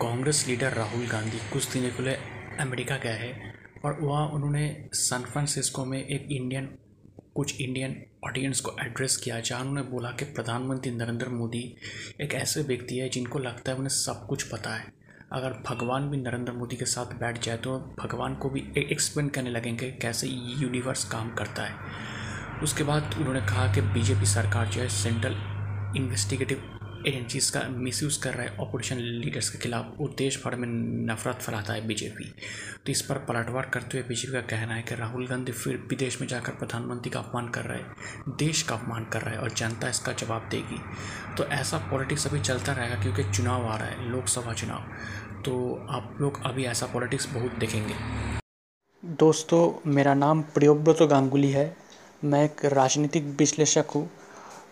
Congress leader Rahul Gandhi कुछ दिनों के लिए अमेरिका गए हैं और वहाँ उन्होंने सैन फ्रांसिस्को में एक इंडियन कुछ इंडियन ऑडियंस को एड्रेस किया, जहाँ उन्होंने बोला कि प्रधानमंत्री नरेंद्र मोदी एक ऐसे व्यक्ति है जिनको लगता है उन्हें सब कुछ पता है। अगर भगवान भी नरेंद्र मोदी के साथ बैठ जाए तो भगवान को भी एक्सप्लेन करने लगेंगे कैसे यूनिवर्स काम करता है। उसके बाद उन्होंने कहा कि बीजेपी सरकार जो है सेंट्रल इन्वेस्टिगेटिव एजेंसीज का मिसयूज़ कर रहा है ऑपोजिशन लीडर्स के खिलाफ और देश भर में नफरत फैलाता है बीजेपी। तो इस पर पलटवार करते हुए बीजेपी का कहना है कि राहुल गांधी फिर विदेश में जाकर प्रधानमंत्री का अपमान कर रहा है, देश का अपमान कर रहा है और जनता इसका जवाब देगी। तो ऐसा पॉलिटिक्स अभी चलता रहेगा क्योंकि चुनाव आ रहा है, लोकसभा चुनाव। तो आप लोग अभी ऐसा पॉलिटिक्स बहुत देखेंगे। दोस्तों, मेरा नाम प्रियोव्रत गांगुली है। मैं एक राजनीतिक विश्लेषक हूँ।